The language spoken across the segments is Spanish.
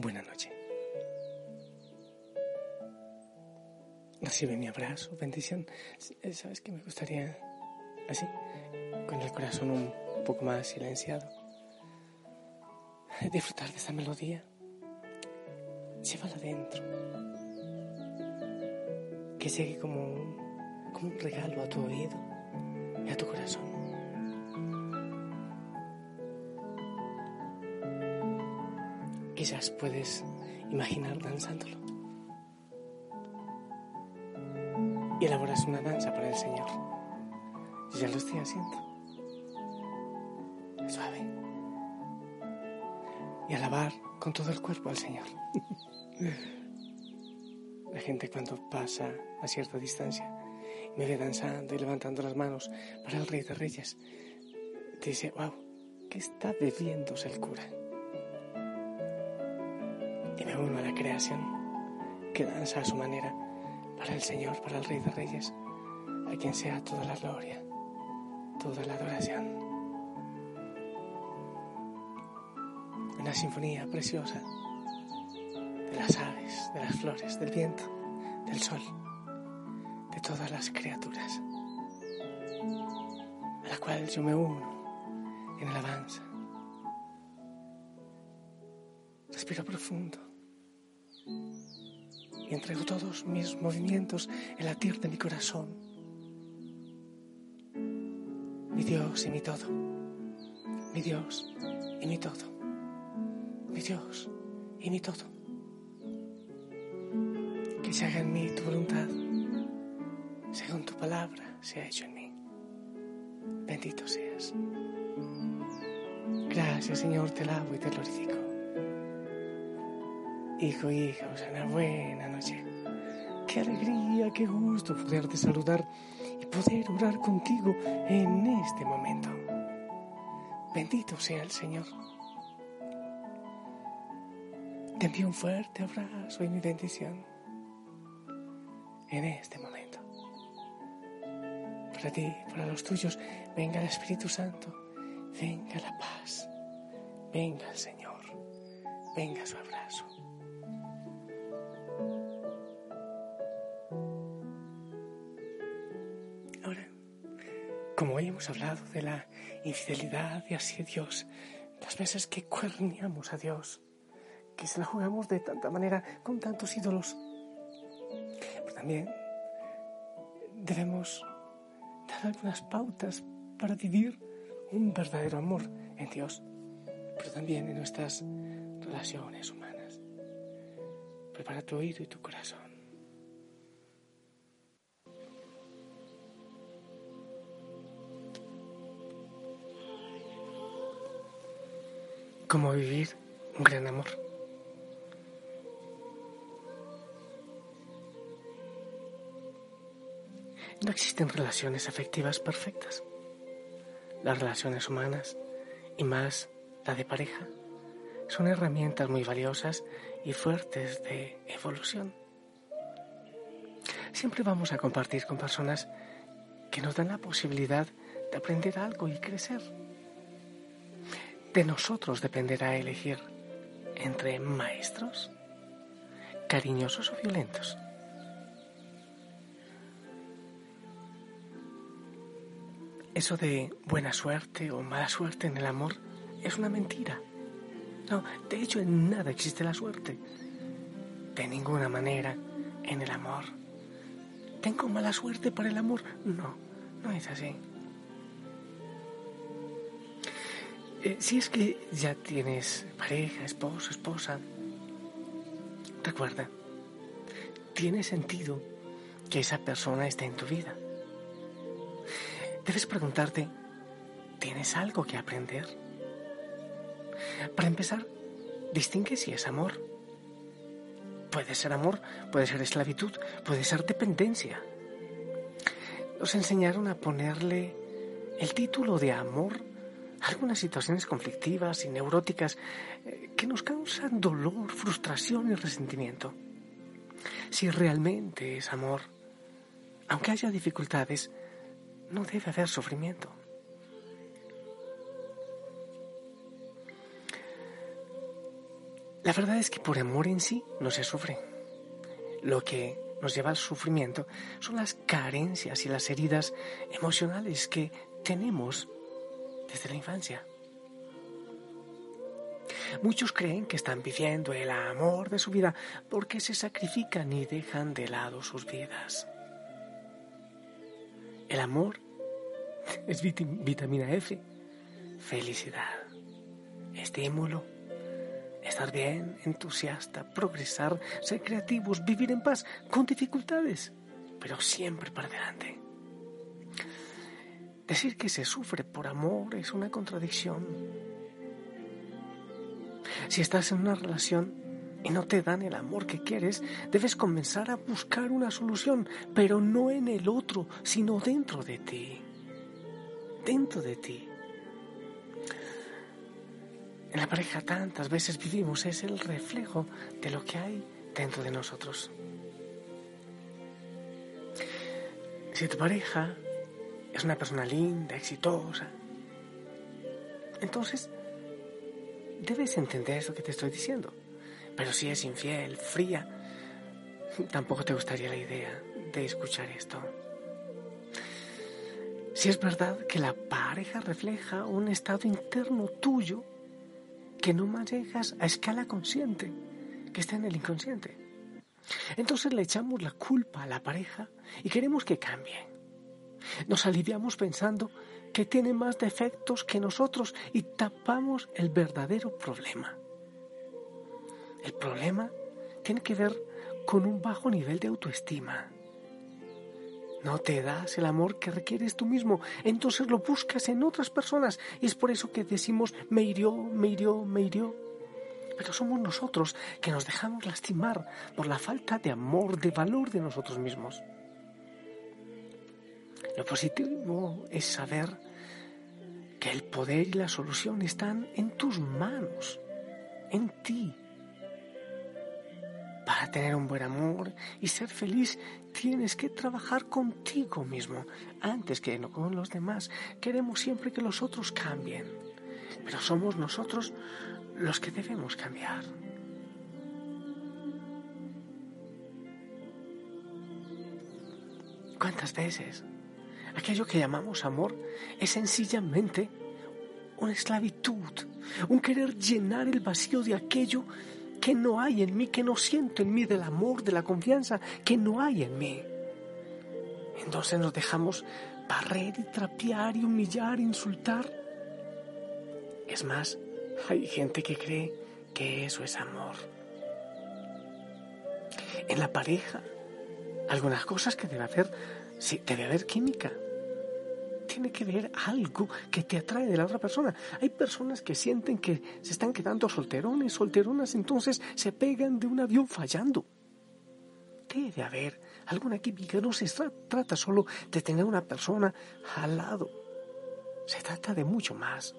buena noche. Recibe mi abrazo, bendición. Eh, ¿Sabes que me gustaría así, con el corazón un poco más silenciado? Disfrutar de esta melodía. Llévala adentro. Que llegue como como un regalo a tu oído y a tu corazón. Quizás puedes imaginar danzándolo. Y elaboras una danza para el Señor. Yo ya lo estoy haciendo. Suave. Y alabar con todo el cuerpo al Señor. La gente cuando pasa a cierta distancia y me ve danzando y levantando las manos para el Rey de Reyes, dice, wow, ¿qué está bebiéndose el cura? Y me uno a la creación que danza a su manera para el Señor, para el Rey de Reyes, a quien sea toda la gloria, toda la adoración. Una sinfonía preciosa de las aves, de las flores, del viento, del sol, de todas las criaturas, a la cual yo me uno en alabanza. Respiro profundo y entrego todos mis movimientos, el latir de mi corazón. Mi Dios y mi todo. Mi Dios y mi todo. Mi Dios y mi todo. Que se haga en mí tu voluntad, según tu palabra se ha hecho en mí. Bendito seas. Gracias Señor, te alabo y te glorifico. Hijo, hija, una buena noche. Qué alegría, qué gusto poderte saludar y poder orar contigo en este momento. Bendito sea el Señor. Te envío un fuerte abrazo y mi bendición en este momento. Para ti, para los tuyos, venga el Espíritu Santo, venga la paz, venga el Señor, venga su abrazo. Como hoy hemos hablado de la infidelidad y así Dios, las veces que cuerniamos a Dios, que se la jugamos de tanta manera con tantos ídolos, pero también debemos dar algunas pautas para vivir un verdadero amor en Dios, pero también en nuestras relaciones humanas. Prepara tu oído y tu corazón. Cómo vivir un gran amor. No existen relaciones afectivas perfectas. Las relaciones humanas, y más la de pareja, son herramientas muy valiosas y fuertes de evolución. Siempre vamos a compartir con personas que nos dan la posibilidad de aprender algo y crecer. De nosotros dependerá elegir entre maestros, cariñosos o violentos. Eso de buena suerte o mala suerte en el amor es una mentira. No, de hecho en nada existe la suerte. De ninguna manera en el amor. ¿Tengo mala suerte para el amor? No, no es así. Eh, si es que ya tienes pareja, esposo, esposa, recuerda, tiene sentido que esa persona esté en tu vida. Debes preguntarte, ¿tienes algo que aprender? Para empezar, distingue si es amor. Puede ser amor, puede ser esclavitud, puede ser dependencia. Nos enseñaron a ponerle el título de amor algunas situaciones conflictivas y neuróticas eh, que nos causan dolor, frustración y resentimiento. Si realmente es amor, aunque haya dificultades, no debe haber sufrimiento. La verdad es que por amor en sí no se sufre. Lo que nos lleva al sufrimiento son las carencias y las heridas emocionales que tenemos desde la infancia. Muchos creen que están viviendo el amor de su vida porque se sacrifican y dejan de lado sus vidas. El amor es vitamina F, felicidad, estímulo, estar bien, entusiasta, progresar, ser creativos, vivir en paz, con dificultades, pero siempre para adelante. Decir que se sufre por amor es una contradicción. Si estás en una relación y no te dan el amor que quieres, debes comenzar a buscar una solución, pero no en el otro, sino dentro de ti. Dentro de ti. En la pareja tantas veces vivimos es el reflejo de lo que hay dentro de nosotros. Si tu pareja es una persona linda, exitosa, entonces debes entender lo que te estoy diciendo. Pero si es infiel, fría, tampoco te gustaría la idea de escuchar esto. Si es verdad que la pareja refleja un estado interno tuyo, que no manejas a escala consciente, que está en el inconsciente. Entonces le echamos la culpa a la pareja y queremos que cambie. Nos aliviamos pensando que tiene más defectos que nosotros y tapamos el verdadero problema. El problema tiene que ver con un bajo nivel de autoestima. No te das el amor que requieres tú mismo, entonces lo buscas en otras personas y es por eso que decimos me hirió, me hirió, me hirió. Pero somos nosotros que nos dejamos lastimar por la falta de amor, de valor de nosotros mismos. Lo positivo es saber que el poder y la solución están en tus manos, en ti. Para tener un buen amor y ser feliz tienes que trabajar contigo mismo antes que con los demás. Queremos siempre que los otros cambien, pero somos nosotros los que debemos cambiar. ¿Cuántas veces aquello que llamamos amor es sencillamente una esclavitud, un querer llenar el vacío de aquello que no hay en mí, que no siento en mí, del amor, de la confianza que no hay en mí. Entonces nos dejamos barrer y trapear y humillar, insultar. Es más, hay gente que cree que eso es amor. En la pareja, algunas cosas que debe haber, sí, debe haber química, tiene que ver algo que te atrae de la otra persona. Hay personas que sienten que se están quedando solterones, solteronas, entonces se pegan de un avión fallando. Debe haber alguna química, no se trata solo de tener una persona al lado, se trata de mucho más.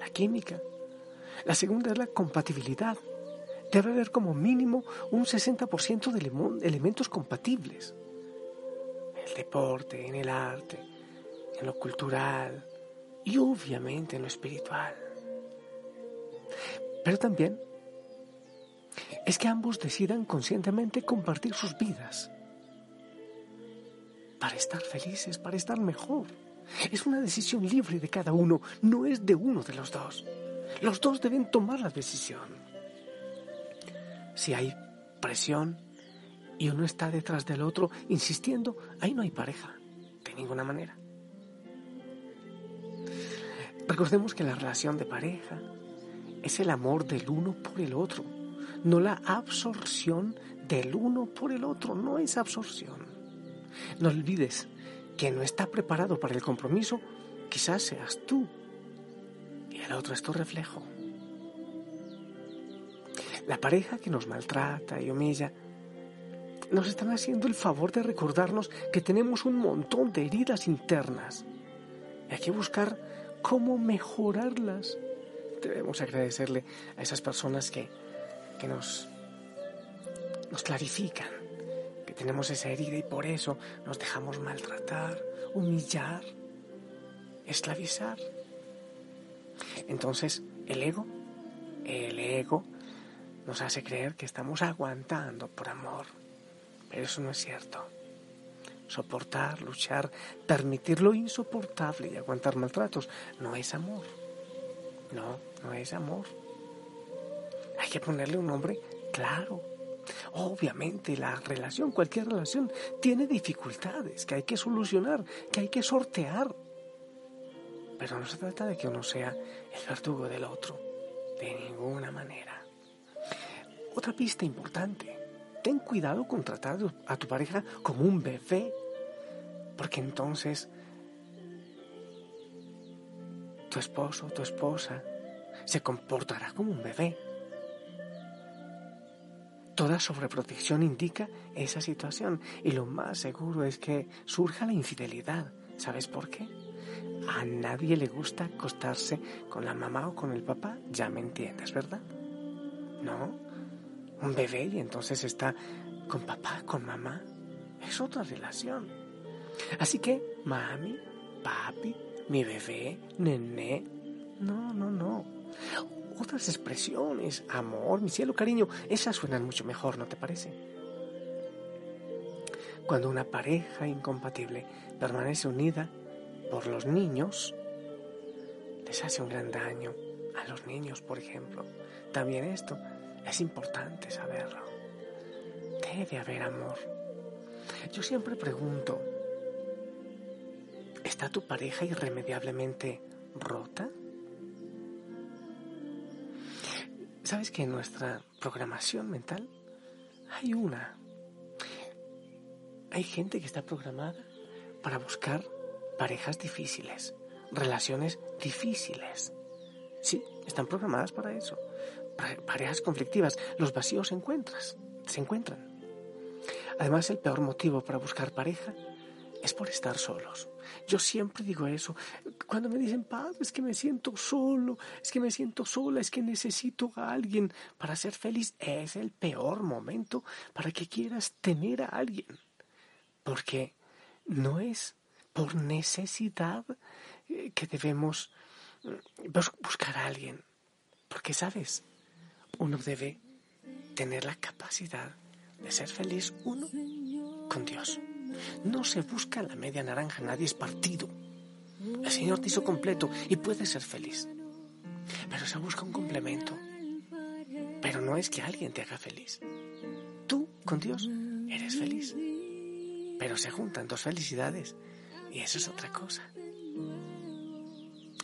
La química. La segunda es la compatibilidad. Debe haber como mínimo un 60% de elementos compatibles. El deporte, en el arte, en lo cultural y obviamente en lo espiritual. Pero también es que ambos decidan conscientemente compartir sus vidas para estar felices, para estar mejor. Es una decisión libre de cada uno, no es de uno de los dos. Los dos deben tomar la decisión. Si hay presión y uno está detrás del otro insistiendo, ahí no hay pareja, de ninguna manera. Recordemos que la relación de pareja es el amor del uno por el otro, no la absorción del uno por el otro, no es absorción. No olvides que no está preparado para el compromiso, quizás seas tú y el otro es tu reflejo. La pareja que nos maltrata y humilla nos están haciendo el favor de recordarnos que tenemos un montón de heridas internas. Y hay que buscar cómo mejorarlas. Debemos agradecerle a esas personas que, que nos, nos clarifican que tenemos esa herida y por eso nos dejamos maltratar, humillar, esclavizar. Entonces, el ego, el ego nos hace creer que estamos aguantando por amor, pero eso no es cierto. Soportar, luchar, permitir lo insoportable y aguantar maltratos no es amor. No, no es amor. Hay que ponerle un nombre claro. Obviamente la relación, cualquier relación, tiene dificultades que hay que solucionar, que hay que sortear. Pero no se trata de que uno sea el verdugo del otro, de ninguna manera. Otra pista importante, ten cuidado con tratar a tu pareja como un bebé, porque entonces tu esposo, tu esposa, se comportará como un bebé. Toda sobreprotección indica esa situación y lo más seguro es que surja la infidelidad. ¿Sabes por qué? A nadie le gusta acostarse con la mamá o con el papá, ya me entiendes, ¿verdad? No, un bebé y entonces está con papá, con mamá. Es otra relación. Así que, mami, papi, mi bebé, nené, no, no, no. Otras expresiones, amor, mi cielo, cariño, esas suenan mucho mejor, ¿no te parece? Cuando una pareja incompatible permanece unida por los niños, les hace un gran daño a los niños, por ejemplo. También esto es importante saberlo. Debe haber amor. Yo siempre pregunto, ¿está tu pareja irremediablemente rota? ¿Sabes que en nuestra programación mental hay una? Hay gente que está programada para buscar parejas difíciles, relaciones difíciles. Sí, están programadas para eso parejas conflictivas, los vacíos se encuentras, se encuentran. Además, el peor motivo para buscar pareja es por estar solos. Yo siempre digo eso. Cuando me dicen, padre, es que me siento solo, es que me siento sola, es que necesito a alguien para ser feliz, es el peor momento para que quieras tener a alguien. Porque no es por necesidad eh, que debemos mm, buscar a alguien. Porque, ¿sabes? Uno debe tener la capacidad de ser feliz uno con Dios. No se busca la media naranja, nadie es partido. El Señor te hizo completo y puedes ser feliz. Pero se busca un complemento. Pero no es que alguien te haga feliz. Tú con Dios eres feliz. Pero se juntan dos felicidades y eso es otra cosa.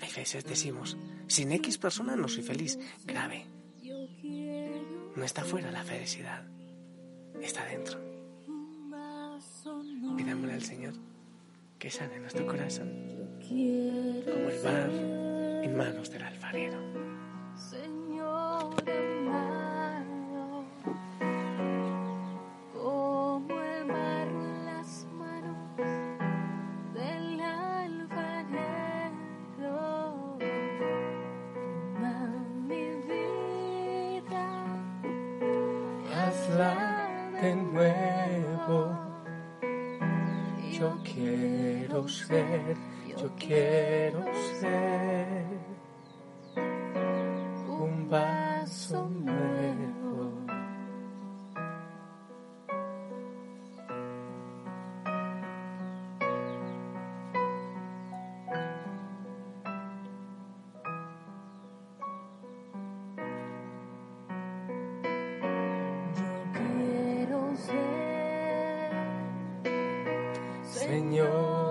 Hay veces decimos, sin X persona no soy feliz. Grave. No está fuera la felicidad, está dentro. Pidámosle al Señor que sane nuestro corazón como el bar en manos del alfarero. De nuevo. Yo quiero ser, yo quiero ser un vaso Señor. amado,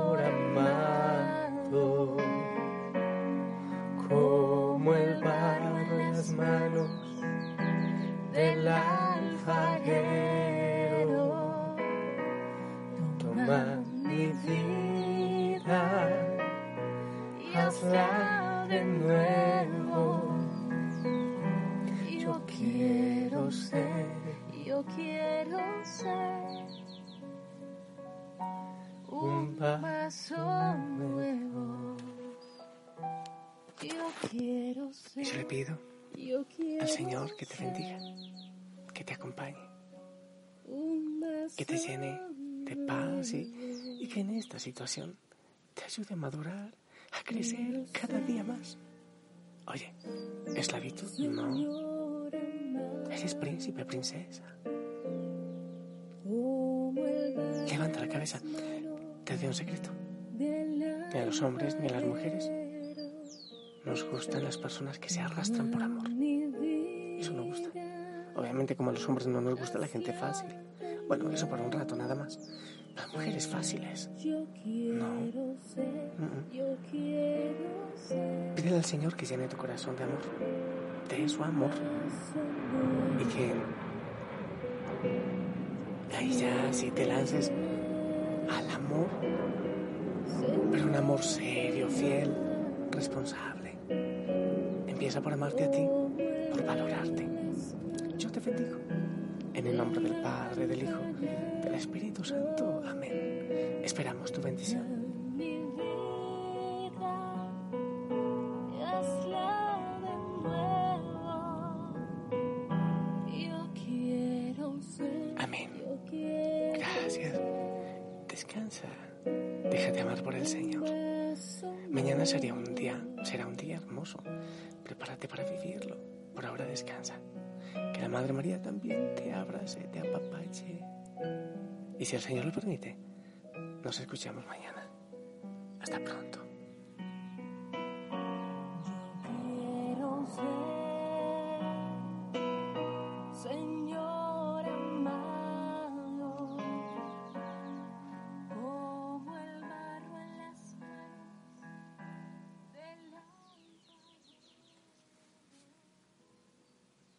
paso nuevo. Yo quiero ser. Yo le pido al Señor que te bendiga, que te acompañe, que te llene de paz y, y que en esta situación te ayude a madurar, a crecer cada día más. Oye, ¿esclavitud? No. Eres príncipe, princesa. Levanta la cabeza. Te doy un secreto. Ni a los hombres ni a las mujeres nos gustan las personas que se arrastran por amor. Eso no gusta. Obviamente como a los hombres no nos gusta la gente fácil. Bueno, eso para un rato nada más. Las mujeres fáciles. No. ser. Pídele al Señor que llene tu corazón de amor. De su amor. Y que ahí ya si te lances al amor, pero un amor serio, fiel, responsable. Empieza por amarte a ti, por valorarte. Yo te bendigo. En el nombre del Padre, del Hijo, del Espíritu Santo. Amén. Esperamos tu bendición. Sería un día, será un día hermoso. Prepárate para vivirlo. Por ahora descansa. Que la Madre María también te abrace, te apapache. Y si el Señor lo permite, nos escuchamos mañana. Hasta pronto.